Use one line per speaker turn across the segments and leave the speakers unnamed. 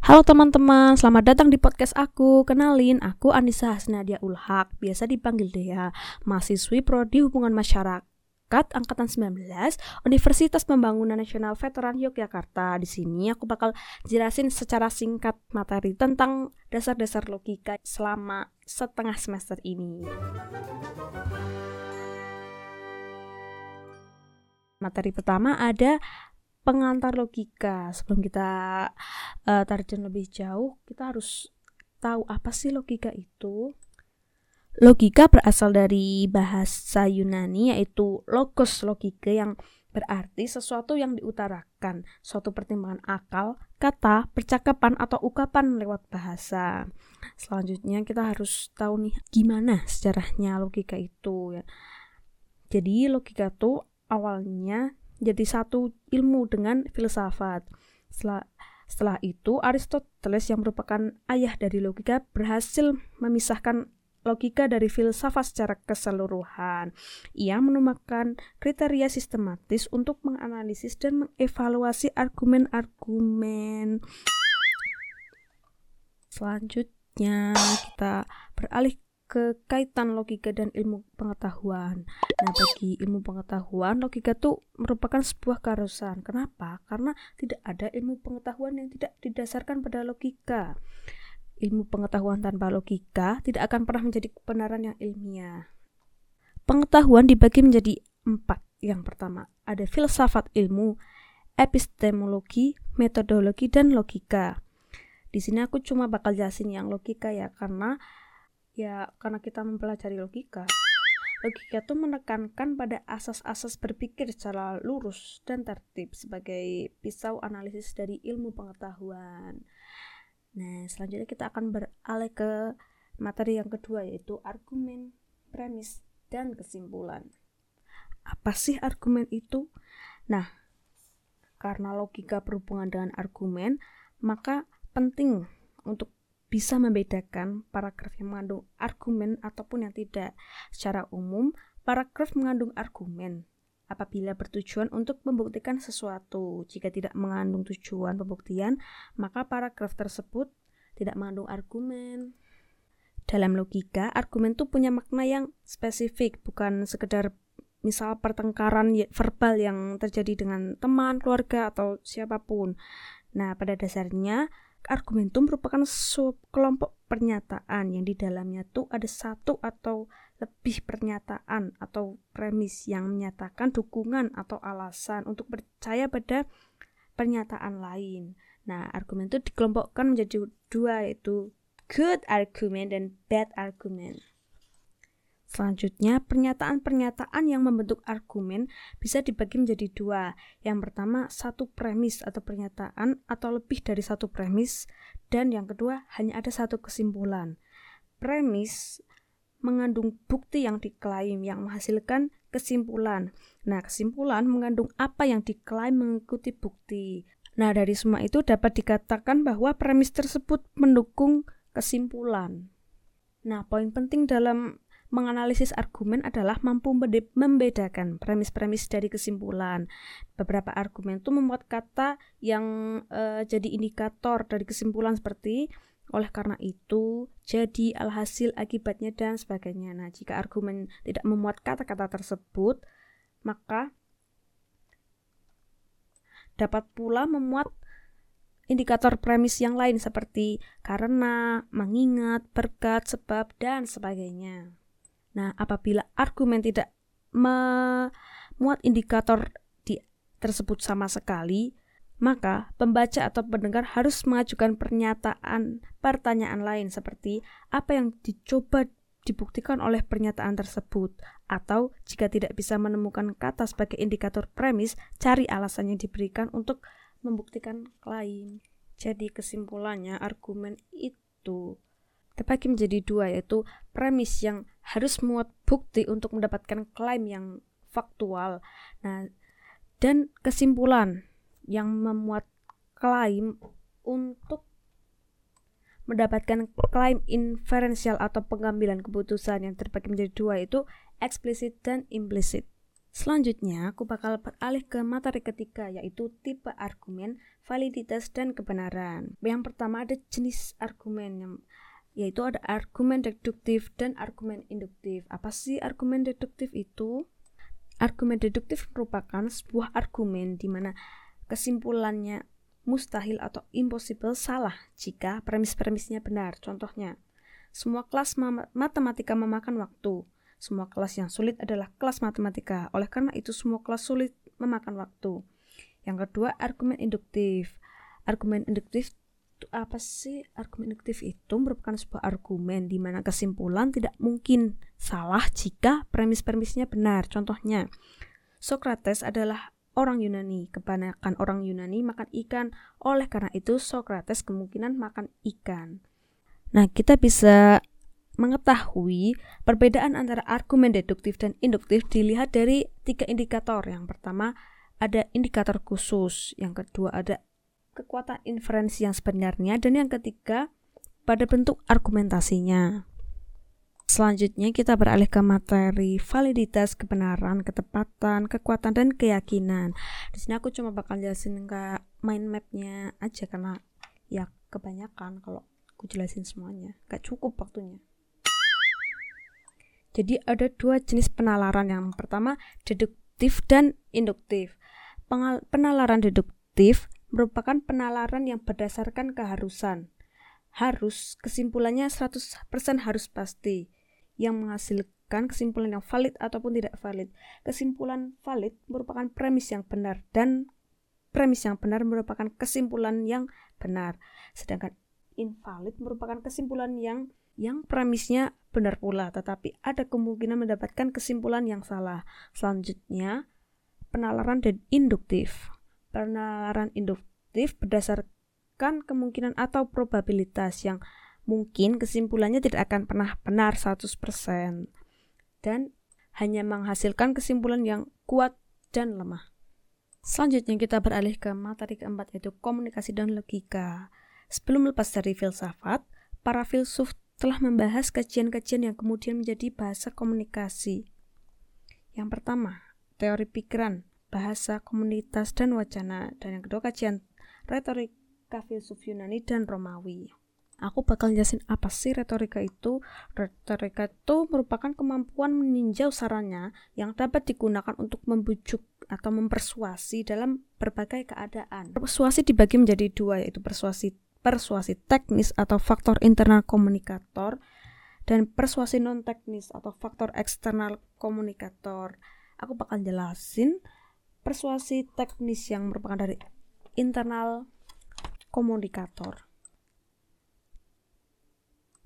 Halo teman-teman, selamat datang di podcast aku. Kenalin, aku Anissa Hasnadia Ulhak, biasa dipanggil Dea, mahasiswi Prodi Hubungan Masyarakat angkatan 19 Universitas Pembangunan Nasional Veteran Yogyakarta. Di sini aku bakal jelasin secara singkat materi tentang dasar-dasar logika selama setengah semester ini. Materi pertama ada pengantar logika. Sebelum kita uh, tarik lebih jauh, kita harus tahu apa sih logika itu. Logika berasal dari bahasa Yunani yaitu logos logika yang berarti sesuatu yang diutarakan, suatu pertimbangan akal, kata, percakapan atau ukapan lewat bahasa. Selanjutnya kita harus tahu nih gimana sejarahnya logika itu ya. Jadi logika itu awalnya jadi satu ilmu dengan filsafat. Setelah, setelah itu Aristoteles yang merupakan ayah dari logika berhasil memisahkan logika dari filsafat secara keseluruhan. Ia menemukan kriteria sistematis untuk menganalisis dan mengevaluasi argumen-argumen. Selanjutnya kita beralih ke kaitan logika dan ilmu pengetahuan. Nah, bagi ilmu pengetahuan, logika itu merupakan sebuah keharusan. Kenapa? Karena tidak ada ilmu pengetahuan yang tidak didasarkan pada logika. Ilmu pengetahuan tanpa logika tidak akan pernah menjadi kebenaran yang ilmiah. Pengetahuan dibagi menjadi empat. Yang pertama, ada filsafat ilmu, epistemologi, metodologi, dan logika. Di sini aku cuma bakal jelasin yang logika ya, karena ya karena kita mempelajari logika. Logika itu menekankan pada asas-asas berpikir secara lurus dan tertib sebagai pisau analisis dari ilmu pengetahuan. Nah selanjutnya kita akan beralih ke materi yang kedua yaitu argumen premis dan kesimpulan. Apa sih argumen itu? Nah karena logika berhubungan dengan argumen maka penting untuk bisa membedakan paragraf yang mengandung argumen ataupun yang tidak. Secara umum, paragraf mengandung argumen apabila bertujuan untuk membuktikan sesuatu. Jika tidak mengandung tujuan pembuktian, maka paragraf tersebut tidak mengandung argumen. Dalam logika, argumen itu punya makna yang spesifik, bukan sekedar misal pertengkaran ya, verbal yang terjadi dengan teman, keluarga, atau siapa pun. Nah, pada dasarnya, argumentum merupakan kelompok pernyataan yang di dalamnya tuh ada satu atau lebih pernyataan atau premis yang menyatakan dukungan atau alasan untuk percaya pada pernyataan lain. Nah, argumen itu dikelompokkan menjadi dua yaitu good argument dan bad argument. Selanjutnya, pernyataan-pernyataan yang membentuk argumen bisa dibagi menjadi dua. Yang pertama, satu premis atau pernyataan atau lebih dari satu premis. Dan yang kedua, hanya ada satu kesimpulan. Premis mengandung bukti yang diklaim yang menghasilkan kesimpulan. Nah, kesimpulan mengandung apa yang diklaim mengikuti bukti. Nah, dari semua itu dapat dikatakan bahwa premis tersebut mendukung kesimpulan. Nah, poin penting dalam menganalisis argumen adalah mampu membedakan premis-premis dari kesimpulan. Beberapa argumen itu membuat kata yang uh, jadi indikator dari kesimpulan seperti oleh karena itu, jadi, alhasil, akibatnya, dan sebagainya. Nah, jika argumen tidak memuat kata-kata tersebut, maka dapat pula memuat indikator premis yang lain seperti karena, mengingat, berkat, sebab, dan sebagainya. Nah, apabila argumen tidak memuat indikator di tersebut sama sekali, maka pembaca atau pendengar harus mengajukan pernyataan pertanyaan lain seperti apa yang dicoba dibuktikan oleh pernyataan tersebut atau jika tidak bisa menemukan kata sebagai indikator premis, cari alasan yang diberikan untuk membuktikan klaim. Jadi kesimpulannya argumen itu terbagi menjadi dua yaitu premis yang harus muat bukti untuk mendapatkan klaim yang faktual. Nah, dan kesimpulan yang memuat klaim untuk mendapatkan klaim inferensial atau pengambilan keputusan yang terbagi menjadi dua itu eksplisit dan implisit. Selanjutnya, aku bakal beralih ke materi ketiga, yaitu tipe argumen, validitas, dan kebenaran. Yang pertama ada jenis argumen yang yaitu ada argumen deduktif dan argumen induktif. Apa sih argumen deduktif itu? Argumen deduktif merupakan sebuah argumen di mana kesimpulannya mustahil atau impossible salah jika premis-premisnya benar. Contohnya, semua kelas matematika memakan waktu. Semua kelas yang sulit adalah kelas matematika. Oleh karena itu, semua kelas sulit memakan waktu. Yang kedua, argumen induktif. Argumen induktif itu apa sih? Argumen induktif itu merupakan sebuah argumen di mana kesimpulan tidak mungkin salah jika premis-premisnya benar. Contohnya, Socrates adalah orang Yunani. Kebanyakan orang Yunani makan ikan. Oleh karena itu, Socrates kemungkinan makan ikan. Nah, kita bisa mengetahui perbedaan antara argumen deduktif dan induktif dilihat dari tiga indikator. Yang pertama ada indikator khusus, yang kedua ada kekuatan inferensi yang sebenarnya, dan yang ketiga pada bentuk argumentasinya. Selanjutnya kita beralih ke materi validitas, kebenaran, ketepatan, kekuatan, dan keyakinan. Di sini aku cuma bakal jelasin ke mind mapnya aja karena ya kebanyakan kalau aku jelasin semuanya, gak cukup waktunya. Jadi ada dua jenis penalaran. Yang pertama deduktif dan induktif. Penalaran deduktif merupakan penalaran yang berdasarkan keharusan. Harus kesimpulannya 100% harus pasti yang menghasilkan kesimpulan yang valid ataupun tidak valid. Kesimpulan valid merupakan premis yang benar dan premis yang benar merupakan kesimpulan yang benar. Sedangkan invalid merupakan kesimpulan yang yang premisnya benar pula, tetapi ada kemungkinan mendapatkan kesimpulan yang salah. Selanjutnya, penalaran dan induktif. Penalaran induktif berdasarkan kemungkinan atau probabilitas yang mungkin kesimpulannya tidak akan pernah benar 100% dan hanya menghasilkan kesimpulan yang kuat dan lemah. Selanjutnya kita beralih ke materi keempat yaitu komunikasi dan logika. Sebelum lepas dari filsafat, para filsuf telah membahas kajian-kajian yang kemudian menjadi bahasa komunikasi. Yang pertama, teori pikiran, bahasa, komunitas, dan wacana. Dan yang kedua, kajian retorika filsuf Yunani dan Romawi. Aku bakal jelasin apa sih retorika itu. Retorika itu merupakan kemampuan meninjau sarannya yang dapat digunakan untuk membujuk atau mempersuasi dalam berbagai keadaan. Persuasi dibagi menjadi dua, yaitu persuasi persuasi teknis atau faktor internal komunikator dan persuasi non teknis atau faktor eksternal komunikator. Aku bakal jelasin persuasi teknis yang merupakan dari internal komunikator.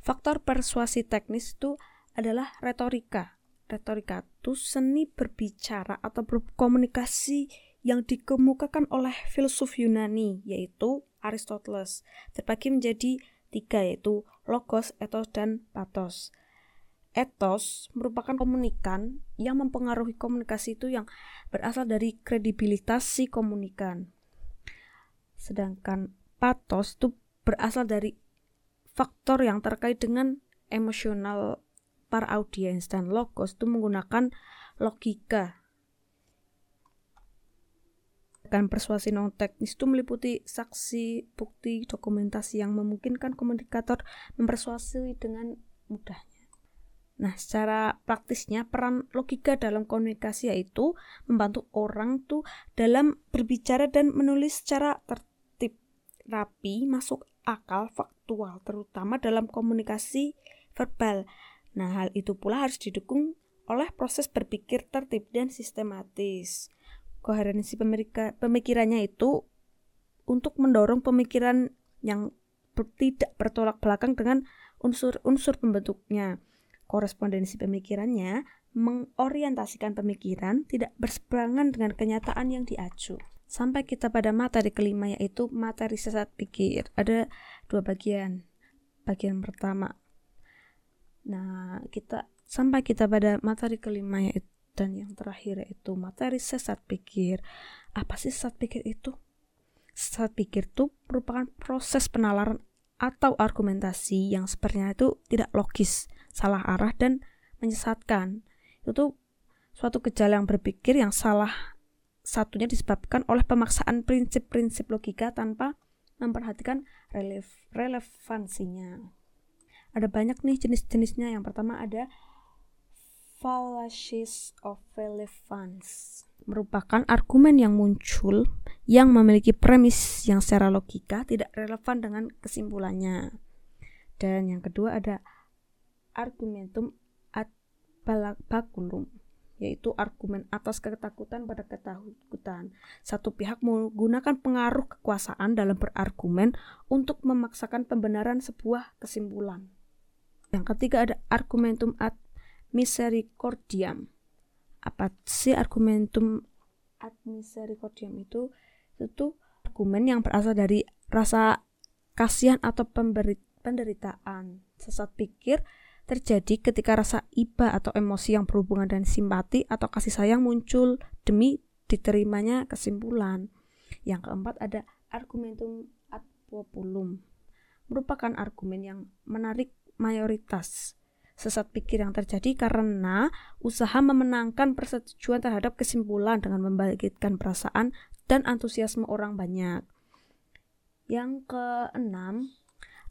Faktor persuasi teknis itu adalah retorika. Retorika itu seni berbicara atau berkomunikasi yang dikemukakan oleh filsuf Yunani, yaitu Aristoteles terbagi menjadi tiga yaitu logos, etos, dan patos. Etos merupakan komunikan yang mempengaruhi komunikasi itu yang berasal dari kredibilitas si komunikan. Sedangkan patos itu berasal dari faktor yang terkait dengan emosional para audiens dan logos itu menggunakan logika Gerakan persuasi non teknis itu meliputi saksi, bukti, dokumentasi yang memungkinkan komunikator mempersuasi dengan mudahnya. Nah, secara praktisnya peran logika dalam komunikasi yaitu membantu orang tuh dalam berbicara dan menulis secara tertib, rapi, masuk akal, faktual, terutama dalam komunikasi verbal. Nah, hal itu pula harus didukung oleh proses berpikir tertib dan sistematis koherensi pemikirannya itu untuk mendorong pemikiran yang tidak bertolak belakang dengan unsur-unsur pembentuknya. Korespondensi pemikirannya mengorientasikan pemikiran tidak berseberangan dengan kenyataan yang diacu. Sampai kita pada materi kelima yaitu materi sesat pikir. Ada dua bagian. Bagian pertama. Nah, kita sampai kita pada materi kelima yaitu dan yang terakhir yaitu materi sesat pikir. Apa sih sesat pikir itu? Sesat pikir itu merupakan proses penalaran atau argumentasi yang sebenarnya itu tidak logis, salah arah dan menyesatkan. Itu suatu gejala yang berpikir yang salah satunya disebabkan oleh pemaksaan prinsip-prinsip logika tanpa memperhatikan relef relevansinya. Ada banyak nih jenis-jenisnya. Yang pertama ada fallacies of relevance merupakan argumen yang muncul yang memiliki premis yang secara logika tidak relevan dengan kesimpulannya. Dan yang kedua ada argumentum ad baculum yaitu argumen atas ketakutan pada ketakutan. Satu pihak menggunakan pengaruh kekuasaan dalam berargumen untuk memaksakan pembenaran sebuah kesimpulan. Yang ketiga ada argumentum ad misericordiam apa sih argumentum ad misericordiam itu itu argumen yang berasal dari rasa kasihan atau penderitaan sesat pikir terjadi ketika rasa iba atau emosi yang berhubungan dengan simpati atau kasih sayang muncul demi diterimanya kesimpulan. Yang keempat ada argumentum ad populum, merupakan argumen yang menarik mayoritas sesat pikir yang terjadi karena usaha memenangkan persetujuan terhadap kesimpulan dengan membangkitkan perasaan dan antusiasme orang banyak. Yang keenam,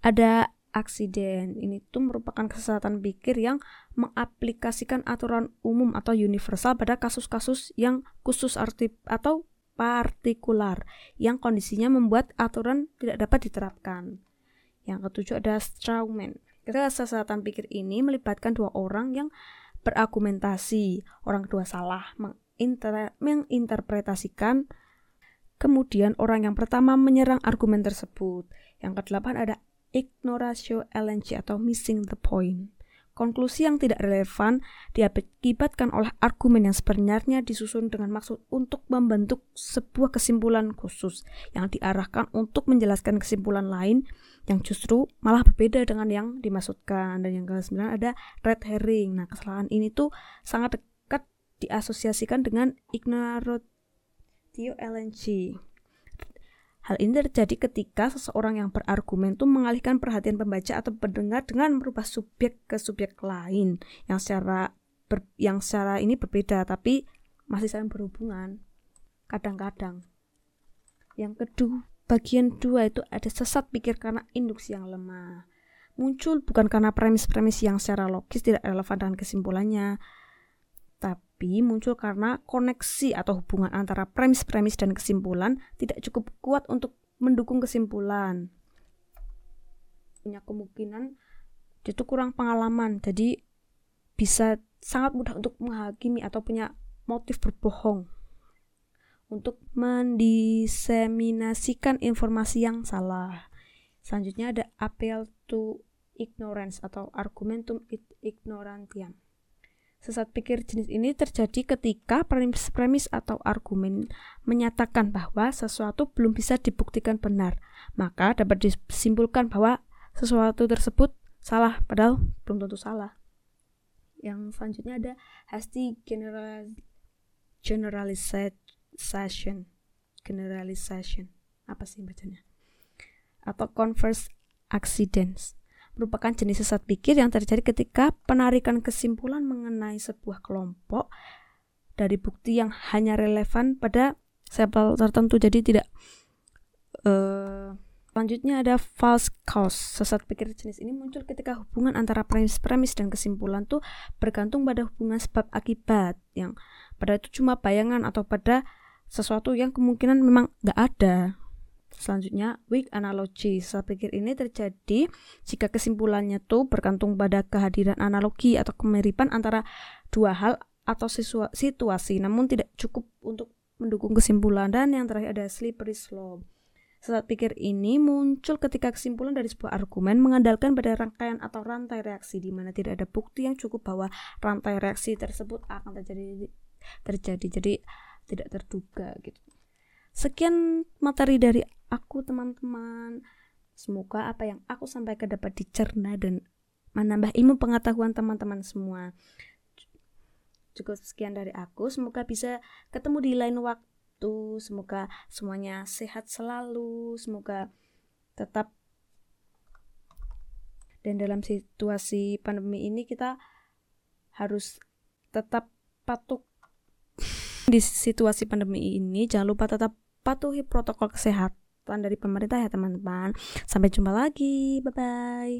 ada aksiden. Ini tuh merupakan kesesatan pikir yang mengaplikasikan aturan umum atau universal pada kasus-kasus yang khusus arti atau partikular yang kondisinya membuat aturan tidak dapat diterapkan. Yang ketujuh ada strawman Kesesatan pikir ini melibatkan dua orang yang berargumentasi. Orang kedua salah menginter menginterpretasikan. Kemudian orang yang pertama menyerang argumen tersebut. Yang kedelapan ada ignoratio elenchi atau missing the point. Konklusi yang tidak relevan diakibatkan oleh argumen yang sebenarnya disusun dengan maksud untuk membentuk sebuah kesimpulan khusus yang diarahkan untuk menjelaskan kesimpulan lain yang justru malah berbeda dengan yang dimaksudkan. Dan yang ke-9 ada red herring. Nah, kesalahan ini tuh sangat dekat diasosiasikan dengan ignoratio elenchi Hal ini terjadi ketika seseorang yang berargumen itu mengalihkan perhatian pembaca atau pendengar dengan merubah subjek ke subjek lain yang secara ber, yang secara ini berbeda tapi masih saling berhubungan. Kadang-kadang. Yang kedua, bagian dua itu ada sesat pikir karena induksi yang lemah. Muncul bukan karena premis-premis yang secara logis tidak relevan dengan kesimpulannya, tapi muncul karena koneksi atau hubungan antara premis-premis dan kesimpulan tidak cukup kuat untuk mendukung kesimpulan. Punya kemungkinan itu kurang pengalaman, jadi bisa sangat mudah untuk menghakimi atau punya motif berbohong untuk mendiseminasikan informasi yang salah. Selanjutnya ada appeal to ignorance atau argumentum ignorantiam. Sesat pikir jenis ini terjadi ketika premis-premis atau argumen menyatakan bahwa sesuatu belum bisa dibuktikan benar, maka dapat disimpulkan bahwa sesuatu tersebut salah, padahal belum tentu salah. Yang selanjutnya ada hasty general generalization. Generalization. Apa sih bacanya? Atau converse accidents merupakan jenis sesat pikir yang terjadi ketika penarikan kesimpulan mengenai sebuah kelompok dari bukti yang hanya relevan pada sampel tertentu jadi tidak uh, Selanjutnya ada false cause. Sesat pikir jenis ini muncul ketika hubungan antara premis-premis dan kesimpulan tuh bergantung pada hubungan sebab akibat yang pada itu cuma bayangan atau pada sesuatu yang kemungkinan memang nggak ada. Selanjutnya, weak analogy. Saya pikir ini terjadi jika kesimpulannya tuh bergantung pada kehadiran analogi atau kemiripan antara dua hal atau situasi, namun tidak cukup untuk mendukung kesimpulan. Dan yang terakhir ada slippery slope. Saat pikir ini muncul ketika kesimpulan dari sebuah argumen mengandalkan pada rangkaian atau rantai reaksi di mana tidak ada bukti yang cukup bahwa rantai reaksi tersebut akan terjadi terjadi jadi tidak terduga gitu. Sekian materi dari aku teman-teman. Semoga apa yang aku sampaikan dapat dicerna dan menambah ilmu pengetahuan teman-teman semua. Cukup sekian dari aku. Semoga bisa ketemu di lain waktu. Semoga semuanya sehat selalu. Semoga tetap dan dalam situasi pandemi ini kita harus tetap patuh di situasi pandemi ini jangan lupa tetap patuhi protokol kesehatan dari pemerintah ya teman-teman. Sampai jumpa lagi. Bye bye